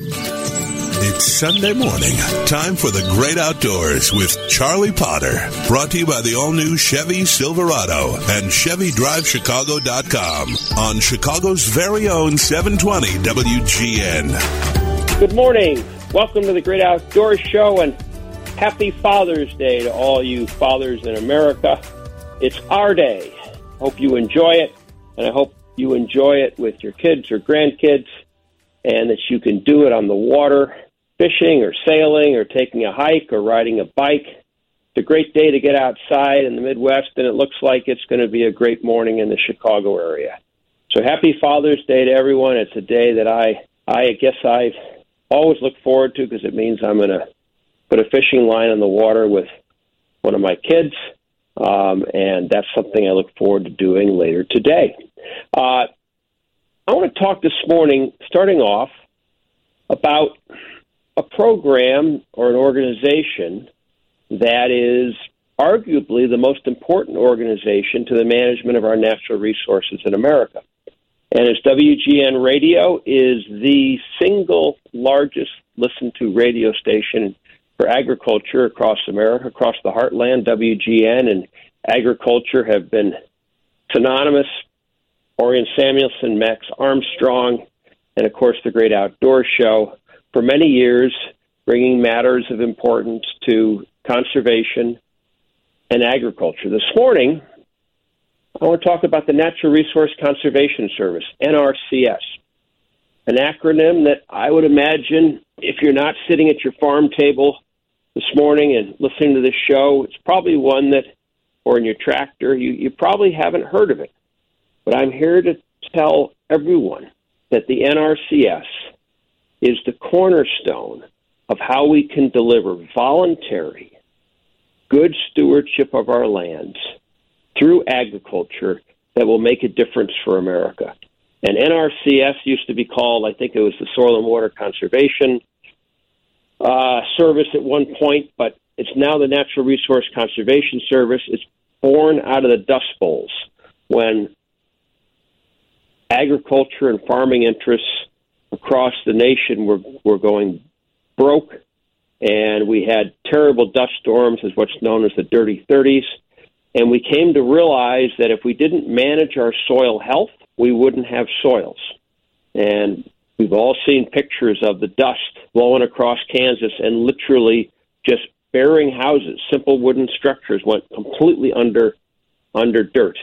It's Sunday morning. Time for the great outdoors with Charlie Potter. Brought to you by the all new Chevy Silverado and ChevyDriveChicago.com on Chicago's very own 720 WGN. Good morning. Welcome to the Great Outdoors Show and happy Father's Day to all you fathers in America. It's our day. Hope you enjoy it, and I hope you enjoy it with your kids or grandkids, and that you can do it on the water fishing or sailing or taking a hike or riding a bike. It's a great day to get outside in the Midwest, and it looks like it's going to be a great morning in the Chicago area. So happy Father's Day to everyone. It's a day that I, I guess I always look forward to because it means I'm going to put a fishing line on the water with one of my kids, um, and that's something I look forward to doing later today. Uh, I want to talk this morning, starting off, about a program or an organization that is arguably the most important organization to the management of our natural resources in America. And as WGN Radio is the single largest listened to radio station for agriculture across America, across the heartland, WGN and agriculture have been synonymous. Orion Samuelson, Max Armstrong, and of course the Great Outdoor Show for many years, bringing matters of importance to conservation and agriculture. This morning, I want to talk about the Natural Resource Conservation Service, NRCS, an acronym that I would imagine if you're not sitting at your farm table this morning and listening to this show, it's probably one that, or in your tractor, you, you probably haven't heard of it. But I'm here to tell everyone that the NRCS is the cornerstone of how we can deliver voluntary, good stewardship of our lands through agriculture that will make a difference for America. And NRCS used to be called, I think it was the Soil and Water Conservation uh, Service at one point, but it's now the Natural Resource Conservation Service. It's born out of the Dust Bowls when agriculture and farming interests across the nation were were going broke, and we had terrible dust storms, as what's known as the dirty 30s. And we came to realize that if we didn't manage our soil health, we wouldn't have soils. And we've all seen pictures of the dust blowing across Kansas and literally just burying houses. Simple wooden structures went completely under under dirt.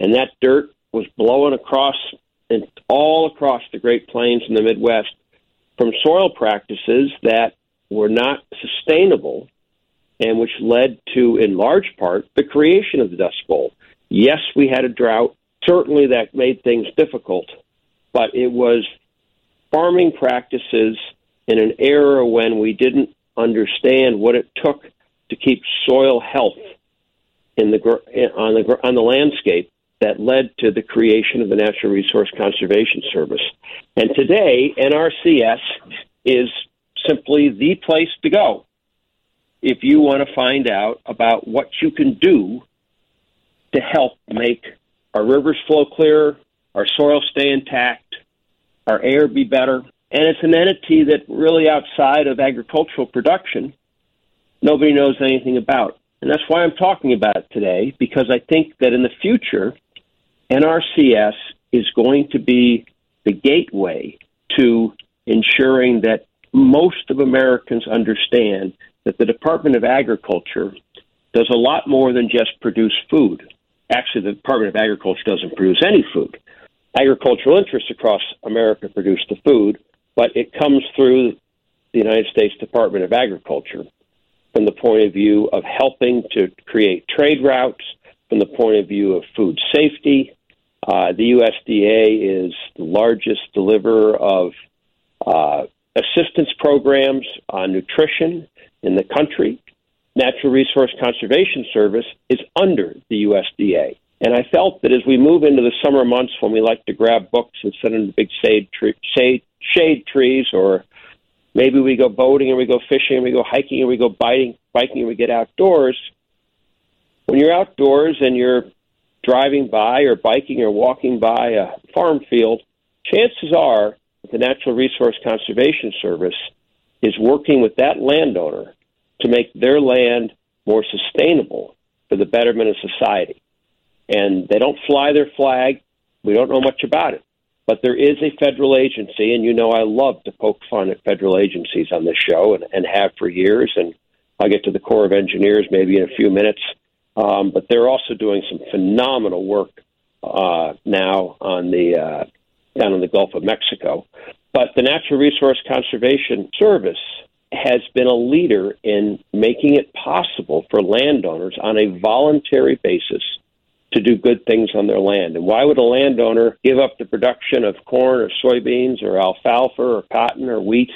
And that dirt was blowing across and all across the Great Plains and the Midwest from soil practices that were not sustainable and which led to, in large part, the creation of the Dust Bowl. Yes, we had a drought. Certainly that made things difficult, but it was farming practices in an era when we didn't understand what it took to keep soil health in the on the on the landscape that led to the creation of the Natural Resource Conservation Service. And today, NRCS is simply the place to go if you want to find out about what you can do to help make our rivers flow clearer, our soil stay intact, our air be better. And it's an entity that really outside of agricultural production, nobody knows anything about. And that's why I'm talking about it today, because I think that in the future, NRCS is going to be the gateway to ensuring that most of Americans understand that the Department of Agriculture does a lot more than just produce food. Actually, the Department of Agriculture doesn't produce any food. Agricultural interests across America produce the food, but it comes through the United States Department of Agriculture from the point of view of helping to create trade routes, from the point of view of food safety, uh, the USDA is the largest deliverer of uh, assistance programs on nutrition in the country. Natural Resource Conservation Service is under the USDA. And I felt that as we move into the summer months when we like to grab books and sit under big shade, tree, shade, shade trees, or maybe we go boating and we go fishing and we go hiking and we go biking, biking and we get outdoors. When you're outdoors and you're driving by or biking or walking by a farm field, chances are the Natural Resource Conservation Service is working with that landowner to make their land more sustainable for the betterment of society. And they don't fly their flag. We don't know much about it. But there is a federal agency, and you know I love to poke fun at federal agencies on this show and, and have for years. And I'll get to the Corps of Engineers maybe in a few minutes. Um, but they're also doing some phenomenal work uh, now on the uh, down in the Gulf of Mexico. But the Natural Resource Conservation Service has been a leader in making it possible for landowners on a voluntary basis to do good things on their land. And why would a landowner give up the production of corn or soybeans or alfalfa or cotton or wheat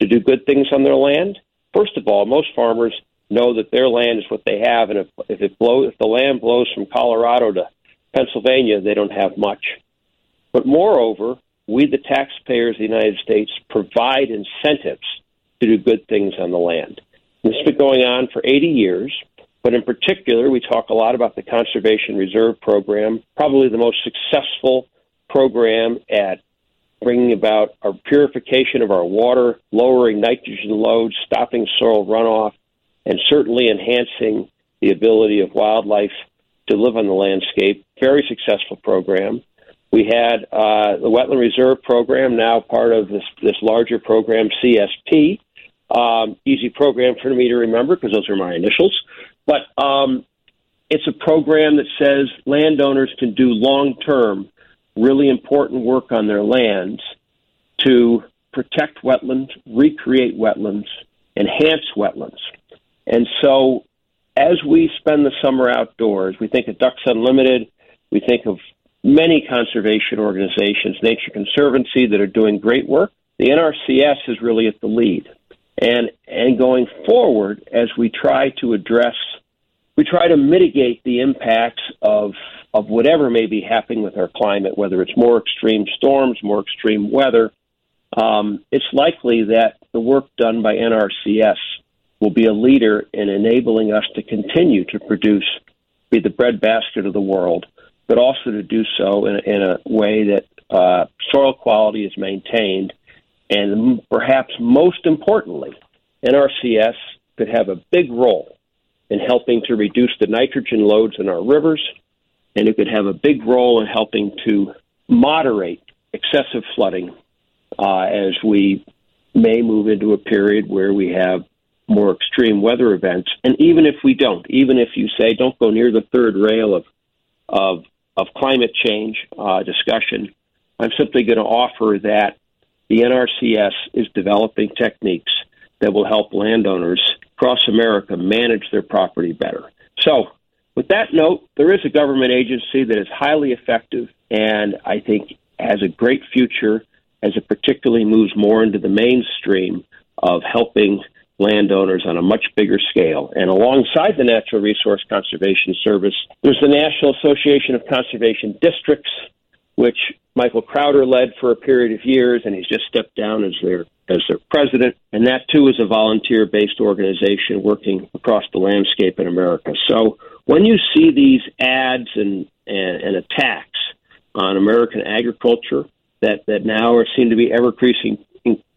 to do good things on their land? First of all, most farmers know that their land is what they have, and if, if it blows, if the land blows from Colorado to Pennsylvania, they don't have much. But moreover, we, the taxpayers of the United States, provide incentives to do good things on the land. This has been going on for 80 years, but in particular, we talk a lot about the Conservation Reserve Program, probably the most successful program at bringing about our purification of our water, lowering nitrogen loads, stopping soil runoff, and certainly enhancing the ability of wildlife to live on the landscape. Very successful program. We had uh, the Wetland Reserve Program, now part of this, this larger program, CSP. Um, easy program for me to remember because those are my initials. But um, it's a program that says landowners can do long term, really important work on their lands to protect wetlands, recreate wetlands, enhance wetlands. And so as we spend the summer outdoors, we think of Ducks Unlimited, we think of many conservation organizations, Nature Conservancy, that are doing great work. The NRCS is really at the lead. And, and going forward, as we try to address, we try to mitigate the impacts of, of whatever may be happening with our climate, whether it's more extreme storms, more extreme weather, um, it's likely that the work done by NRCS will be a leader in enabling us to continue to produce, be the breadbasket of the world, but also to do so in, in a way that uh, soil quality is maintained. And perhaps most importantly, NRCS could have a big role in helping to reduce the nitrogen loads in our rivers, and it could have a big role in helping to moderate excessive flooding uh, as we may move into a period where we have more extreme weather events. And even if we don't, even if you say don't go near the third rail of of of climate change uh, discussion, I'm simply going to offer that the NRCS is developing techniques that will help landowners across America manage their property better. So, with that note, there is a government agency that is highly effective and I think has a great future as it particularly moves more into the mainstream of helping landowners on a much bigger scale. And alongside the Natural Resource Conservation Service, there's the National Association of Conservation Districts, which Michael Crowder led for a period of years, and he's just stepped down as their as their president. And that too is a volunteer-based organization working across the landscape in America. So when you see these ads and and, and attacks on American agriculture that that now are seem to be ever increasing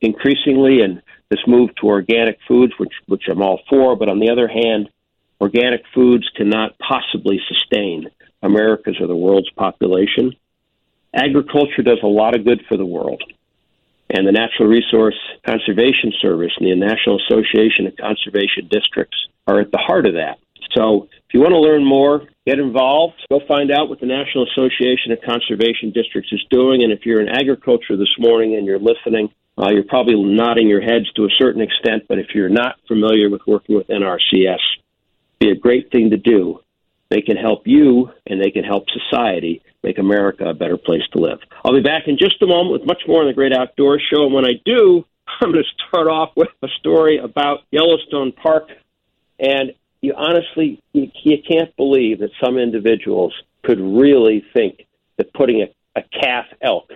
increasingly and this move to organic foods, which which I'm all for, but on the other hand, organic foods cannot possibly sustain America's or the world's population. Agriculture does a lot of good for the world. And the Natural Resource Conservation Service and the National Association of Conservation Districts are at the heart of that. So if you want to learn more, get involved. Go find out what the National Association of Conservation Districts is doing. And if you're in agriculture this morning and you're listening, uh, you're probably nodding your heads to a certain extent, but if you're not familiar with working with NRCS, be a great thing to do. They can help you and they can help society make America a better place to live. I'll be back in just a moment with much more on the Great Outdoors Show. And when I do, I'm going to start off with a story about Yellowstone Park. And you honestly, you, you can't believe that some individuals could really think that putting a, a calf elk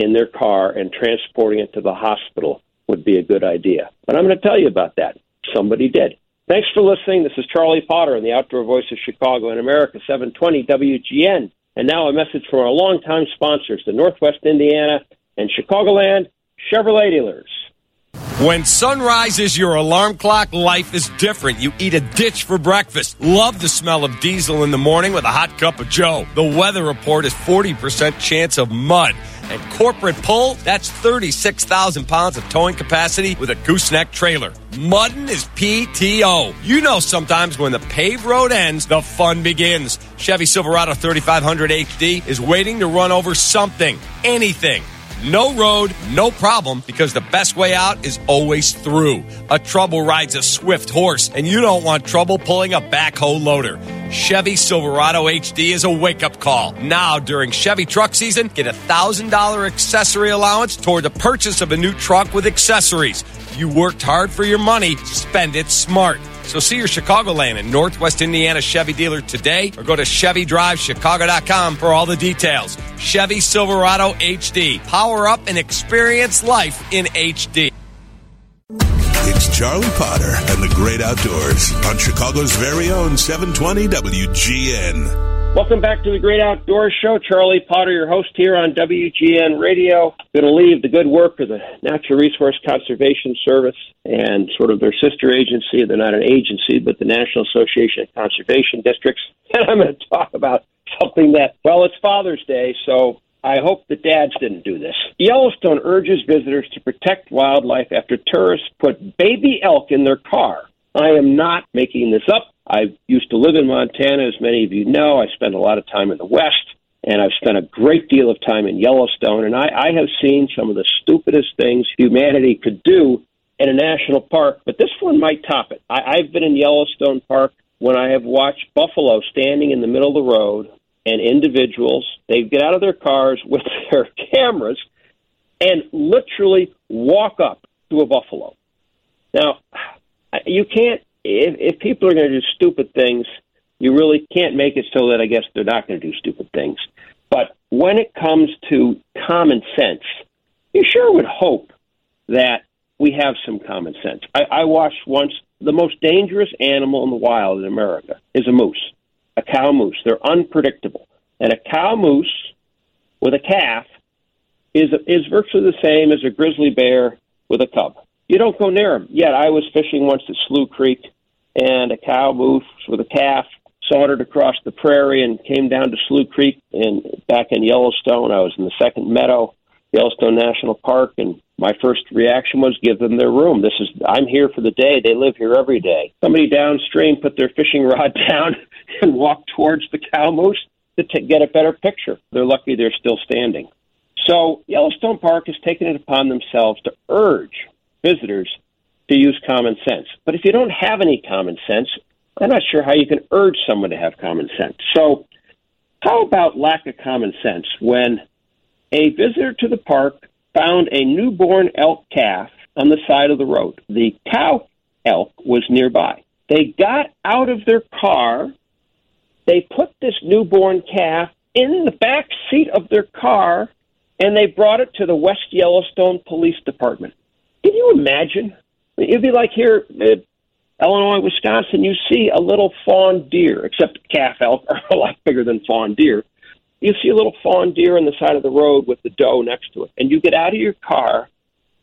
in their car and transporting it to the hospital would be a good idea. But I'm going to tell you about that. Somebody did. Thanks for listening. This is Charlie Potter in the Outdoor Voice of Chicago and America 720 WGN. And now a message from our longtime sponsors, the Northwest Indiana and Chicagoland Chevrolet dealers. When sunrise is your alarm clock, life is different. You eat a ditch for breakfast. Love the smell of diesel in the morning with a hot cup of Joe. The weather report is 40% chance of mud. And corporate pull, that's 36,000 pounds of towing capacity with a gooseneck trailer. Muddin is PTO. You know sometimes when the paved road ends, the fun begins. Chevy Silverado 3500 HD is waiting to run over something, anything. No road, no problem, because the best way out is always through. A trouble rides a swift horse, and you don't want trouble pulling a backhoe loader. Chevy Silverado HD is a wake up call. Now, during Chevy truck season, get a $1,000 accessory allowance toward the purchase of a new truck with accessories. You worked hard for your money, spend it smart. So see your Chicagoland and Northwest Indiana Chevy dealer today or go to ChevyDriveChicago.com for all the details. Chevy Silverado HD. Power up and experience life in HD. It's Charlie Potter and the Great Outdoors on Chicago's very own 720 WGN. Welcome back to the Great Outdoors Show. Charlie Potter, your host here on WGN Radio. Going to leave the good work of the Natural Resource Conservation Service and sort of their sister agency. They're not an agency, but the National Association of Conservation Districts. And I'm going to talk about something that, well, it's Father's Day, so I hope the dads didn't do this. Yellowstone urges visitors to protect wildlife after tourists put baby elk in their car. I am not making this up. I used to live in Montana, as many of you know. I spent a lot of time in the West, and I've spent a great deal of time in Yellowstone, and I, I have seen some of the stupidest things humanity could do in a national park, but this one might top it. I, I've been in Yellowstone Park when I have watched buffalo standing in the middle of the road, and individuals, they get out of their cars with their cameras and literally walk up to a buffalo. Now, you can't if, if people are going to do stupid things, you really can't make it so that I guess they're not going to do stupid things. But when it comes to common sense, you sure would hope that we have some common sense. I, I watched once the most dangerous animal in the wild in America is a moose, a cow moose. They're unpredictable. And a cow moose with a calf is is virtually the same as a grizzly bear with a cub. You don't go near them. Yet I was fishing once at Slough Creek, and a cow moose with a calf sauntered across the prairie and came down to Slough Creek and back in Yellowstone. I was in the second meadow, Yellowstone National Park, and my first reaction was give them their room. This is I'm here for the day. They live here every day. Somebody downstream put their fishing rod down and walked towards the cow moose to t- get a better picture. They're lucky they're still standing. So Yellowstone Park has taken it upon themselves to urge visitors to use common sense. But if you don't have any common sense, I'm not sure how you can urge someone to have common sense. So, how about lack of common sense when a visitor to the park found a newborn elk calf on the side of the road? The cow elk was nearby. They got out of their car. They put this newborn calf in the back seat of their car and they brought it to the West Yellowstone Police Department. Can you imagine? It'd be like here, in Illinois, Wisconsin. You see a little fawn deer, except calf elk are a lot bigger than fawn deer. You see a little fawn deer on the side of the road with the doe next to it, and you get out of your car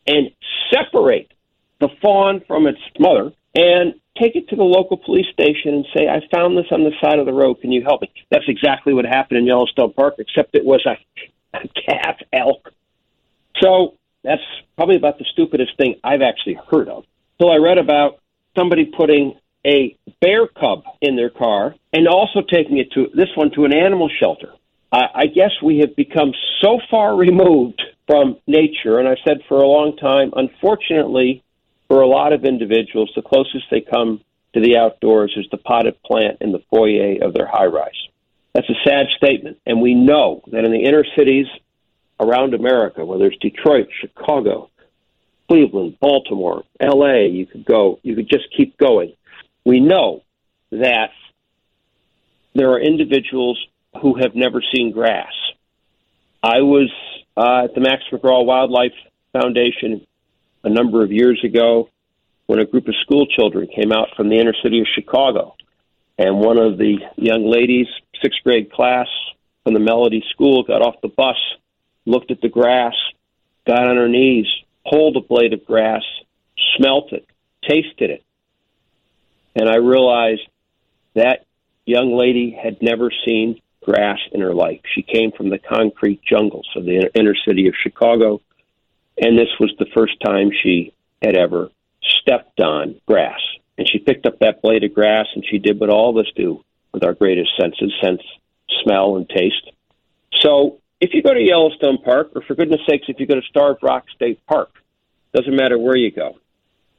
and separate the fawn from its mother and take it to the local police station and say, I found this on the side of the road. Can you help me? That's exactly what happened in Yellowstone Park, except it was a, a calf elk. So that's probably about the stupidest thing I've actually heard of. So I read about somebody putting a bear cub in their car and also taking it to this one to an animal shelter. I, I guess we have become so far removed from nature, and I've said for a long time, unfortunately, for a lot of individuals, the closest they come to the outdoors is the potted plant in the foyer of their high rise. That's a sad statement, and we know that in the inner cities around America, whether it's Detroit, Chicago, Cleveland, Baltimore, LA, you could go, you could just keep going. We know that there are individuals who have never seen grass. I was uh, at the Max McGraw Wildlife Foundation a number of years ago when a group of school children came out from the inner city of Chicago. And one of the young ladies, sixth grade class from the Melody School, got off the bus looked at the grass, got on her knees, pulled a blade of grass, smelt it, tasted it, and I realized that young lady had never seen grass in her life. She came from the concrete jungles of the inner city of Chicago, and this was the first time she had ever stepped on grass. And she picked up that blade of grass and she did what all of us do with our greatest senses sense, smell, and taste. So if you go to Yellowstone Park, or for goodness sakes, if you go to Starved Rock State Park, doesn't matter where you go,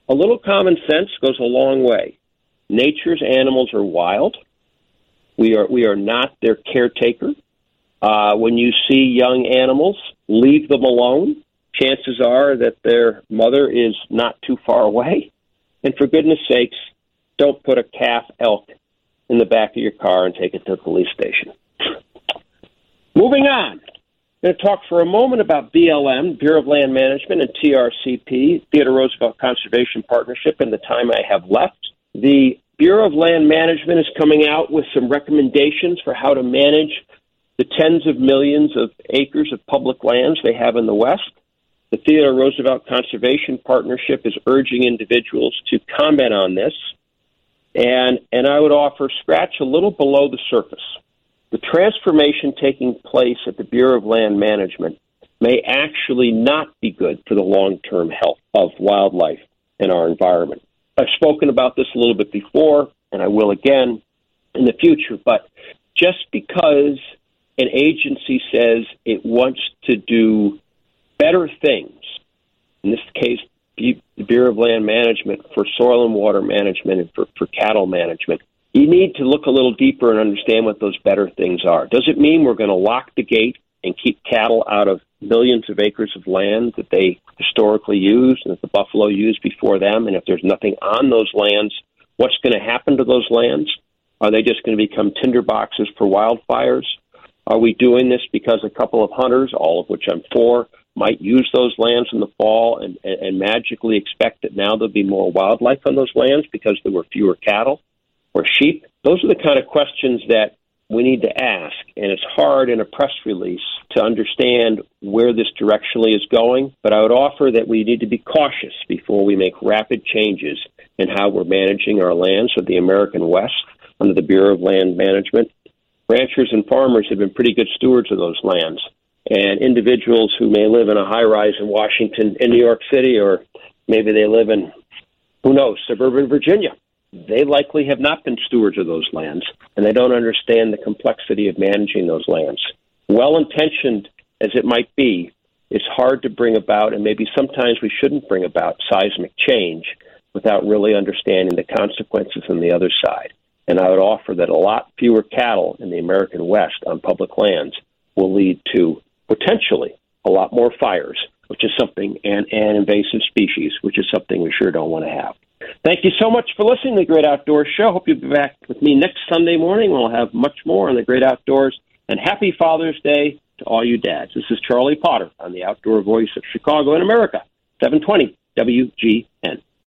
a little common sense goes a long way. Nature's animals are wild. We are we are not their caretaker. Uh, when you see young animals, leave them alone. Chances are that their mother is not too far away. And for goodness sakes, don't put a calf elk in the back of your car and take it to the police station. Moving on. I'm going to talk for a moment about BLM, Bureau of Land Management, and TRCP, Theodore Roosevelt Conservation Partnership, and the time I have left. The Bureau of Land Management is coming out with some recommendations for how to manage the tens of millions of acres of public lands they have in the West. The Theodore Roosevelt Conservation Partnership is urging individuals to comment on this, and and I would offer scratch a little below the surface. The transformation taking place at the Bureau of Land Management may actually not be good for the long-term health of wildlife and our environment. I've spoken about this a little bit before, and I will again in the future, but just because an agency says it wants to do better things, in this case, the Bureau of Land Management for soil and water management and for, for cattle management, you need to look a little deeper and understand what those better things are. Does it mean we're going to lock the gate and keep cattle out of millions of acres of land that they historically used and that the buffalo used before them? And if there's nothing on those lands, what's going to happen to those lands? Are they just going to become tinderboxes for wildfires? Are we doing this because a couple of hunters, all of which I'm for, might use those lands in the fall and, and, and magically expect that now there'll be more wildlife on those lands because there were fewer cattle or sheep? Those are the kind of questions that we need to ask. And it's hard in a press release to understand where this directionally is going. But I would offer that we need to be cautious before we make rapid changes in how we're managing our lands of the American West under the Bureau of Land Management. Ranchers and farmers have been pretty good stewards of those lands. And individuals who may live in a high rise in Washington, in New York City, or maybe they live in, who knows, suburban Virginia they likely have not been stewards of those lands, and they don't understand the complexity of managing those lands. Well intentioned as it might be, it's hard to bring about, and maybe sometimes we shouldn't bring about seismic change without really understanding the consequences on the other side. And I would offer that a lot fewer cattle in the American West on public lands will lead to potentially a lot more fires, which is something, and, and invasive species, which is something we sure don't want to have. Thank you so much for listening to the Great Outdoors Show. Hope you'll be back with me next Sunday morning. We'll have much more on the Great Outdoors. And happy Father's Day to all you dads. This is Charlie Potter on the Outdoor Voice of Chicago and America, 720 WG.